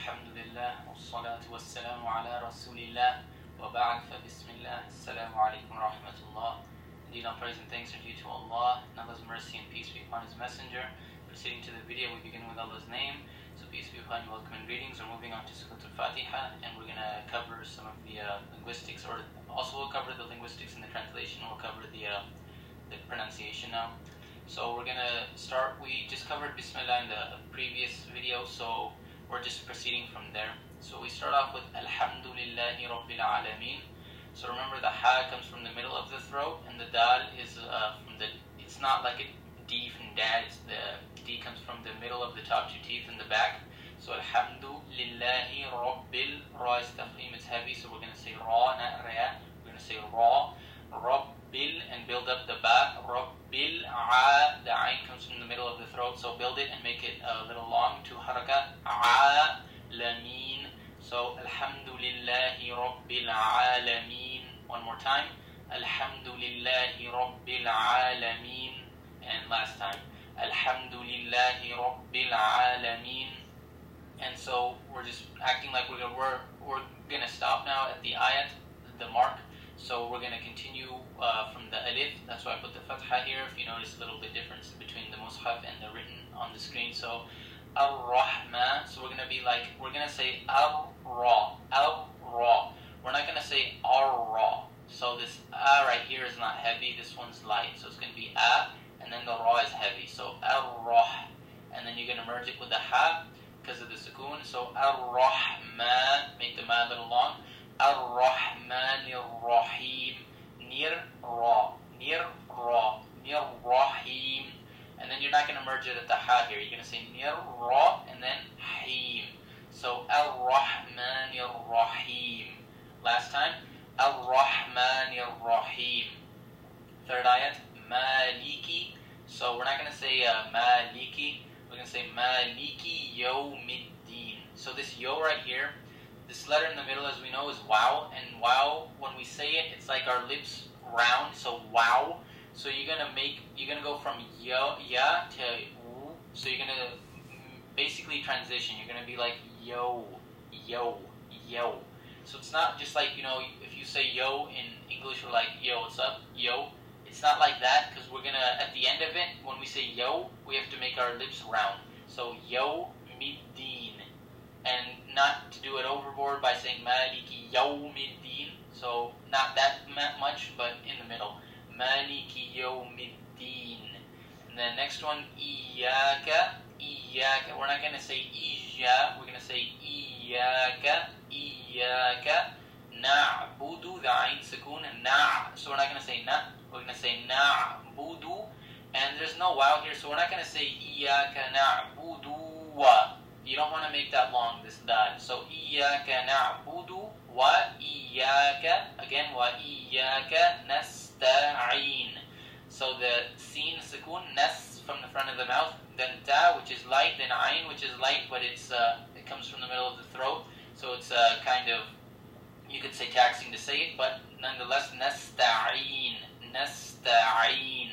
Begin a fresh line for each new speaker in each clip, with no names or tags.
الحمد لله والصلاة والسلام على رسول الله وبعد فبسم الله السلام عليكم ورحمة الله Indeed, all praise and thanks are due to Allah, and Allah's mercy and peace be upon His Messenger. Proceeding to the video, we begin with Allah's name. So peace be upon you, welcome and greetings. We're moving on to Surah Al-Fatiha, and we're going to cover some of the uh, linguistics, or also we'll cover the linguistics in the translation. We'll cover the uh, the pronunciation now. So we're gonna start. We just covered Bismillah in the previous video, so we're just proceeding from there. So we start off with Alhamdulillahi Rabbil Alameen. So remember the Ha comes from the middle of the throat, and the Dal is uh, from the. It's not like a D from Dad. It's the D comes from the middle of the top two teeth in the back. So Alhamdulillahi Rabbil Ra is tafkhim, it's heavy, so we're gonna say Ra, not Ra. We're gonna say Ra. Rabbil and build up the ba. Rabbil a. The ain comes from the middle of the throat, so build it and make it a little long to harakat. A lameen. So Alhamdulillahi Rabbil alameen. One more time. Alhamdulillahi Rabbil alameen. And last time. Alhamdulillahi Rabbil alameen. And so we're just acting like we're we're, we're gonna stop now at the ayat, the mark. So we're going to continue uh, from the alif. That's why I put the fatha here. If you notice a little bit difference between the mushaf and the written on the screen. So ar-rahman. So we're going to be like, we're going to say ar-ra, ar-ra. We're not going to say ar-ra. So this a right here is not heavy. This one's light. So it's going to be a, and then the ra is heavy. So ar-rah. And then you're going to merge it with the ha because of the sukoon. So ar-rahman. Make the ma a little long. Ar-Rahman Ar-Rahim. Near Ra. Near Ra. Near Rahim. And then you're not going to merge it at the Ha here. You're going to say near Ra and then Him. So al-Rahmanir-Rahim. Last time. al-Rahmanir-Rahim. Third ayat. Maliki. So we're not going to say uh, Maliki. We're going to say Maliki Yawmiddin. So this Yo right here this letter in the middle, as we know, is wow. And wow, when we say it, it's like our lips round. So wow. So you're gonna make, you're gonna go from yo, ya to woo. So you're gonna basically transition. You're gonna be like yo, yo, yo. So it's not just like you know, if you say yo in English, we're like yo, what's up, yo. It's not like that because we're gonna at the end of it, when we say yo, we have to make our lips round. So yo middin and not to do it overboard by saying Maliki Yawmiddin. So not that much, but in the middle. Maliki Yawmiddin. And then next one, Iyaka, Iyaka. We're not going to say Ija, we're going to say Iyaka, Iyaka. Na'budu, the Ain and Na. So we're not going to say Na, we're going to say Na'budu. And there's no wow here, so we're not going to say Iyaka Na'budu. You don't want to make that long, this that. So إِيَّاكَ نَعْبُدُ وَإِيَّاكَ Again, وَإِيَّاكَ نَسْتَعِينَ So the seen sukun, nas from the front of the mouth, then ta which is light, then ayn which is light, but it's uh, it comes from the middle of the throat, so it's uh, kind of you could say taxing to say it, but nonetheless nasta'in, nasta'in,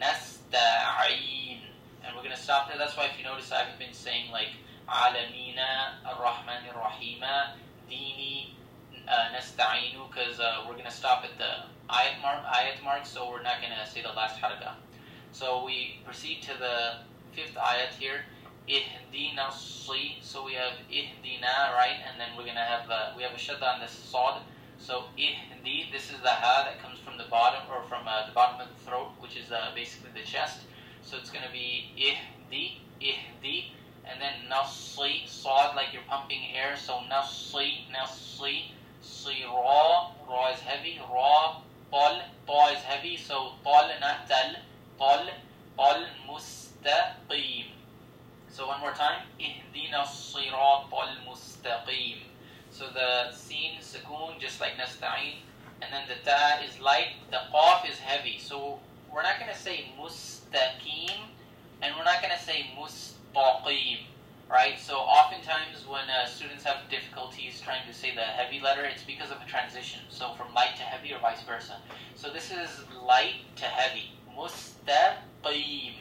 nasta'in, and we're gonna stop there. That's why if you notice, I've been saying like Alamina Ar-Rahman Ar-Rahim Dini Nasta'inu because uh, we're going to stop at the ayat mark, ayat mark, so we're not going to say the last haraka. So we proceed to the fifth ayat here. Ihdina si. So we have ihdina, right? And then we're going to have, uh, we have a shadda on the sad. So ihdi, this is the ha that comes from the bottom, or from uh, the bottom of the throat, which is uh, basically the chest. So it's going to be ihdi, ihdi. And then nasi, sad like you're pumping air, so nasi, nasi, si ra, ra is heavy, ra, tal, ta is heavy, so tal not tal, tal, tal mustaqim. So one more time, ihdina sirat al mustaqim. So the sin, sukoon, just like nasta'in, and then the ta is light, the qaf is heavy. So we're not going to say mustaqim, and we're not going to say mustaqim, right? So oftentimes when uh, students have difficulties trying to say the heavy letter, it's because of a transition. So from light to heavy or vice versa. So this is light to heavy. Mustaqim.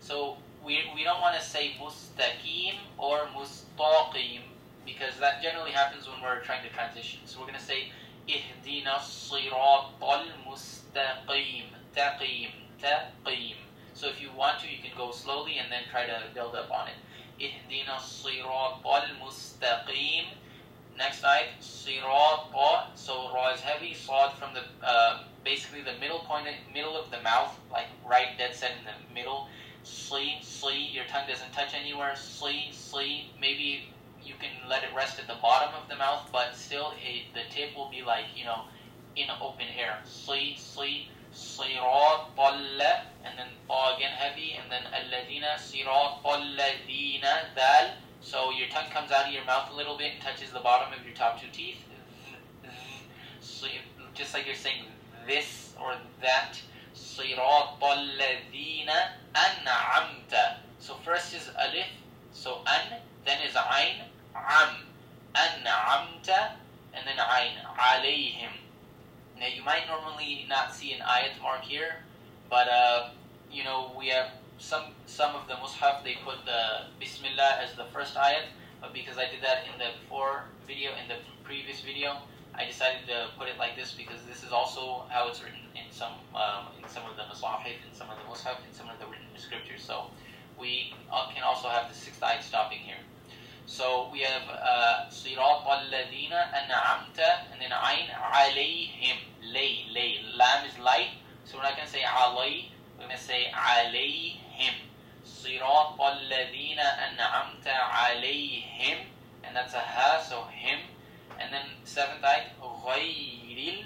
So we, we don't want to say mustaqim or mustaqim. because that generally happens when we're trying to transition. So we're going to say اهدنا الصراط المستقيم تقيم تقيم So if you want to, you can go slowly and then try to build up on it. اهدنا الصراط المستقيم Next ayat, sirat, so ra is heavy, sad from the, uh, basically the middle point, middle of the mouth, like right dead set in the middle. Sli, sli, your tongue doesn't touch anywhere. Sli, sli, maybe you can let it rest at the bottom of the mouth, but still it, the tip will be like, you know, in open air. Sli, sli, sirat, and then ta again heavy, and then alladina, sirat, alladina, dal, so your tongue comes out of your mouth a little bit and touches the bottom of your top two teeth. So you, just like you're saying this or that. صراط الذين أنعمت. So first is alif, so an, then is ain, am, أنعمت, and then ain, عليهم. Now you might normally not see an ayat mark here, but uh, you know we have some some of the mushaf they put the Bismillah as the first ayat, but because I did that in the before video, in the previous video, I decided to put it like this because this is also how it's written in some um, in some of the musahif, in some of the mushaf, in some of the written scriptures. So we can also have the sixth ayat stopping here. So we have صراط الذين أنعمت and then عين عليهم lay lay lam is light so we're not going to say علي we're going to say عليهم صراط الذين أنعمت عليهم and that's a ha so him and then seventh ayat غير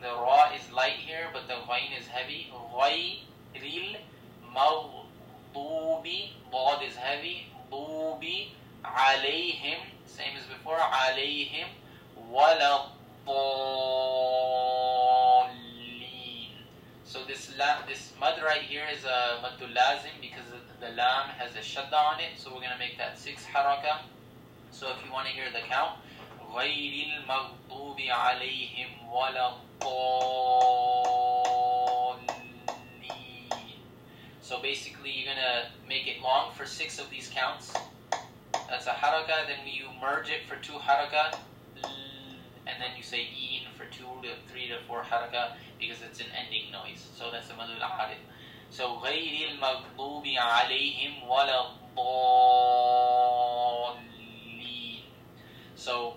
the ra is light here but the ghain is heavy غير المغضوب ضاد is heavy ضوب عليهم same as before عليهم ولا الضالين so this la, this mud right here is a maddul lazim because the lam has a shadda on it so we're going to make that six haraka so if you want to hear the count غير المغضوب عليهم ولا الضالين so basically you're going to make it long for six of these counts that's a haraka. Then you merge it for two haraka, and then you say in for two to three to four haraka because it's an ending noise. So that's the madul arid. So غير المغضوب عليهم ولا الضالين. So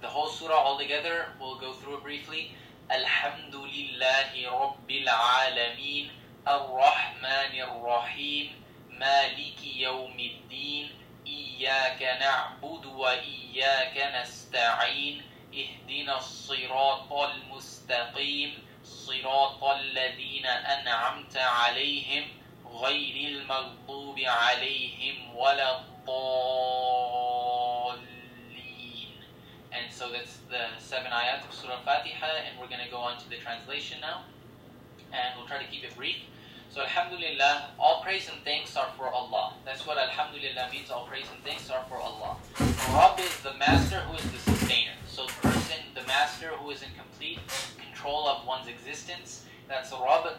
the whole surah altogether, we'll go through it briefly. الحمد لله رب العالمين الرحمن الرحيم مالك يوم الدين إياك نعبد وإياك نستعين اهدنا الصراط المستقيم صراط الذين أنعمت عليهم غير المغضوب عليهم ولا الضالين And so that's the seven ayat of Surah Fatiha and we're going to go on to the translation now and we'll try to keep it brief. So Alhamdulillah, all praise and thanks are for Allah. That's what Alhamdulillah means, all praise and thanks are for Allah. Rabb is the master who is the sustainer. So the person, the master who is in complete control of one's existence, that's the Rabb,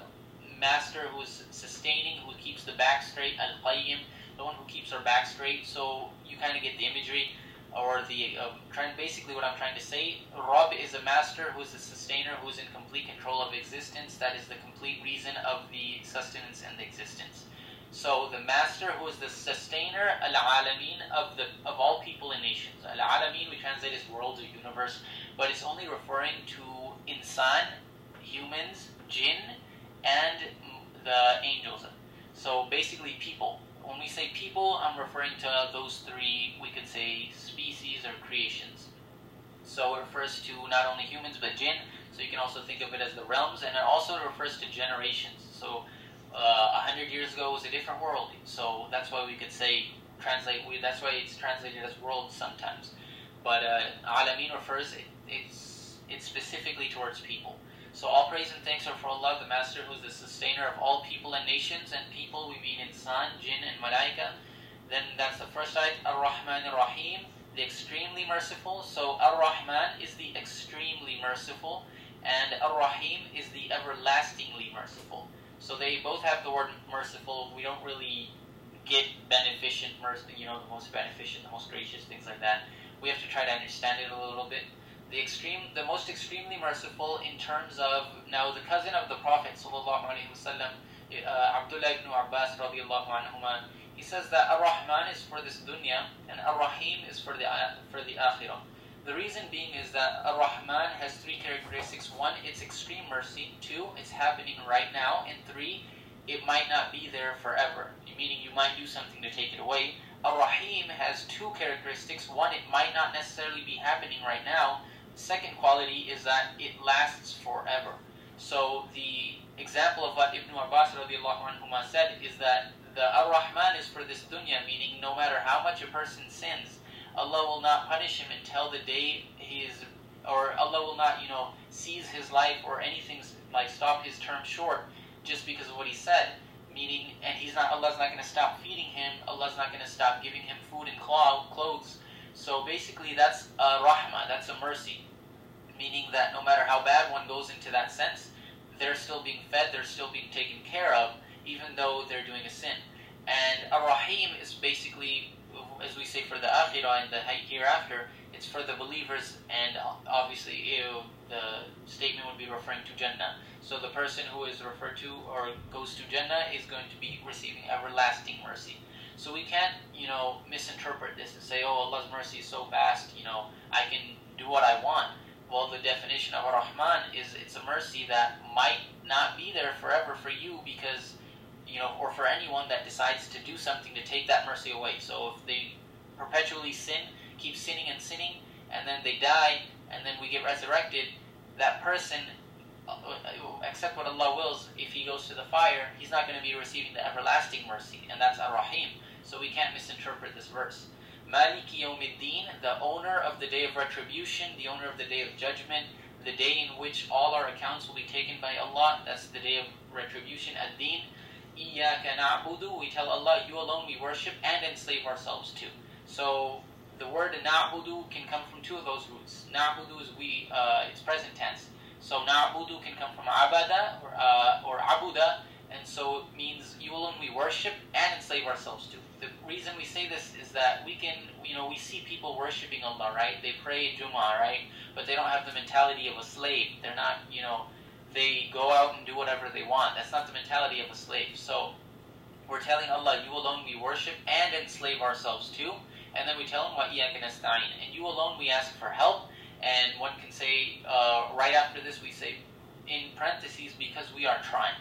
master who is sustaining, who keeps the back straight, Al-Qayyim, the one who keeps our back straight. So you kind of get the imagery or the uh, trying basically what I'm trying to say. Rabb is a master who is a sustainer who is in complete control of existence. That is the complete reason of the sustenance and the existence. So the master who is the sustainer, al-alamin of the of all people and nations. Al-alamin we translate as world or universe, but it's only referring to insan, humans, jinn, and the angels. So basically people. When we say people, I'm referring to those three, we could say species or creations. So it refers to not only humans but jinn, so you can also think of it as the realms, and it also refers to generations. So uh, a uh, hundred years ago was a different world, so that's why we could say translate. We, that's why it's translated as world sometimes. But uh, alamin refers it, it's it's specifically towards people. So all praise and thanks are for Allah, the Master, who is the sustainer of all people and nations. And people, we mean insan, jinn, and malaika. Then that's the first ayat, Ar-Rahman Ar-Rahim, the extremely merciful. So Ar-Rahman is the extremely merciful, and Ar-Rahim is the everlastingly merciful. So they both have the word merciful. We don't really get beneficent beneficent, you know, the most beneficent, the most gracious, things like that. We have to try to understand it a little bit. The extreme, the most extremely merciful in terms of now the cousin of the Prophet sallallahu alaihi wasallam, uh, Abdullah ibn Abbas radiallahu anhuma, he says that Ar-Rahman is for this dunya and Ar-Rahim is for the for the akhirah. The reason being is that Ar-Rahman has three characteristics. One, it's extreme mercy. Two, it's happening right now. And three, it might not be there forever, meaning you might do something to take it away. Ar-Rahim has two characteristics. One, it might not necessarily be happening right now. Second quality is that it lasts forever. So the example of what Ibn Abbas said is that the Ar-Rahman is for this dunya, meaning no matter how much a person sins, Allah will not punish him until the day he is, or Allah will not, you know, seize his life or anything like stop his term short just because of what he said. Meaning, and he's not, Allah's not going to stop feeding him. Allah's not going to stop giving him food and clothes. So basically, that's a rahmah, that's a mercy. Meaning that no matter how bad one goes into that sense, they're still being fed, they're still being taken care of, even though they're doing a sin. And Ar-Rahim is basically as we say for the akhirah and the hereafter, it's for the believers, and obviously the statement would be referring to Jannah. So the person who is referred to or goes to Jannah is going to be receiving everlasting mercy. So we can't, you know, misinterpret this and say, oh, Allah's mercy is so vast, you know, I can do what I want. Well, the definition of Ar-Rahman is it's a mercy that might not be there forever for you because you know, or for anyone that decides to do something to take that mercy away. So if they perpetually sin, keep sinning and sinning, and then they die, and then we get resurrected, that person, uh, except what Allah wills, if he goes to the fire, he's not going to be receiving the everlasting mercy, and that's Ar-Rahim. So we can't misinterpret this verse. Maliki Yawmiddin, the owner of the day of retribution, the owner of the day of judgment, the day in which all our accounts will be taken by Allah, that's the day of retribution, ad-din, Iyaka na'budu, we tell Allah, you alone we worship and enslave ourselves to. So the word na'budu can come from two of those roots. Na'budu is we, uh, it's present tense. So na'budu can come from abada or, uh, or abuda, and so it means you alone we worship and enslave ourselves to the reason we say this is that we can, you know, we see people worshiping Allah, right? They pray Juma, right? But they don't have the mentality of a slave. They're not, you know, they go out and do whatever they want. That's not the mentality of a slave. So we're telling Allah, you alone we worship and enslave ourselves too. And then we tell him, وَإِيَّاكَ And you alone we ask for help. And one can say, uh, right after this we say, in parentheses, because we are trying.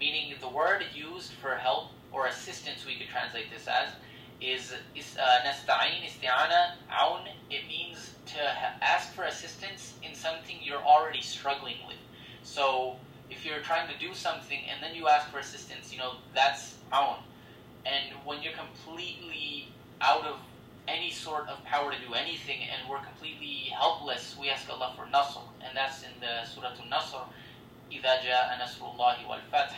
Meaning the word used for help or assistance, we could translate this as, is, is uh, nasta'in, isti'ana, aun. It means to ask for assistance in something you're already struggling with. So if you're trying to do something and then you ask for assistance, you know, that's aun. And when you're completely out of any sort of power to do anything and we're completely helpless, we ask Allah for nasr. And that's in the Surah Al-Nasr, إِذَا جَاءَ نَصْرُ اللَّهِ وَالْفَتْحِ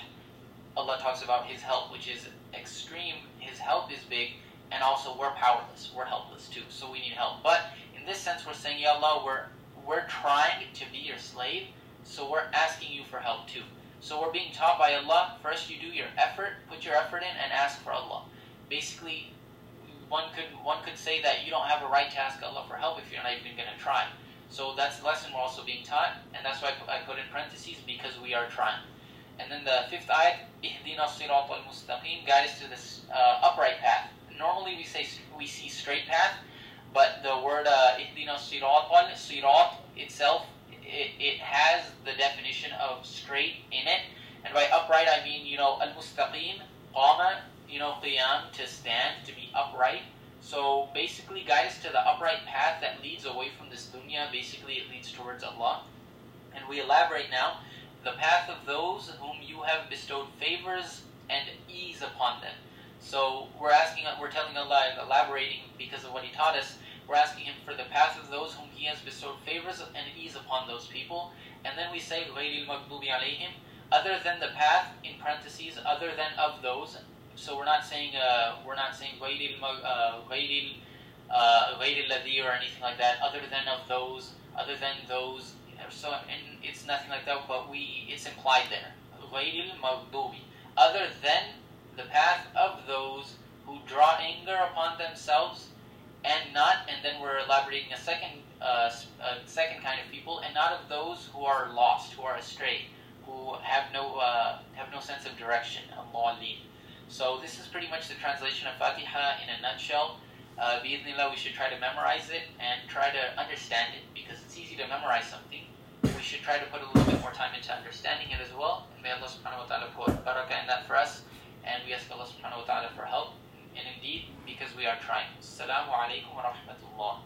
Allah talks about His help, which is extreme. His help is big, and also we're powerless. We're helpless too, so we need help. But in this sense, we're saying, Ya Allah, we're, we're trying to be your slave, so we're asking you for help too. So we're being taught by Allah, first you do your effort, put your effort in, and ask for Allah. Basically, one could one could say that you don't have a right to ask Allah for help if you're not even going to try. So that's the lesson we're also being taught, and that's why I put in parentheses, because we are trying. And then the fifth ayat, Ihdina sirat al-mustaqim, guide us to this uh, upright path. Normally we say we see straight path, but the word uh, Ihdina sirat al-sirat itself it, it has the definition of straight in it. And by upright, I mean, you know, al-mustaqim, qama, you know, qiyam, to stand, to be upright. So basically, guide us to the upright path that leads away from this dunya. Basically, it leads towards Allah. And we elaborate now the path of those whom you have bestowed favors and ease upon them. So we're asking, we're telling Allah, elaborating because of what He taught us, we're asking Him for the path of those whom He has bestowed favors and ease upon those people. And then we say, غَيْرِ الْمَغْضُوبِ عَلَيْهِمْ Other than the path, in parentheses, other than of those. So we're not saying, uh, we're not saying غَيْرِ الْغَيْرِ uh, or anything like that, other than of those, other than those. So, and it's nothing like that, but we, it's implied there. غَيْرِ الْمَغْضُوبِ Other than the path of those who draw anger upon themselves and not, and then we're elaborating a second, uh, a second kind of people, and not of those who are lost, who are astray, who have no, uh, have no sense of direction, Allah So this is pretty much the translation of Fatiha in a nutshell. Uh, Bi'idhnillah, we should try to memorize it and try to understand it because it's easy to memorize something. we should try to put a little bit more time into understanding it as well. And may Allah subhanahu wa ta'ala put barakah in that for us. And we ask Allah subhanahu wa ta'ala for help. And indeed, because we are trying. Assalamu alaikum wa rahmatullah.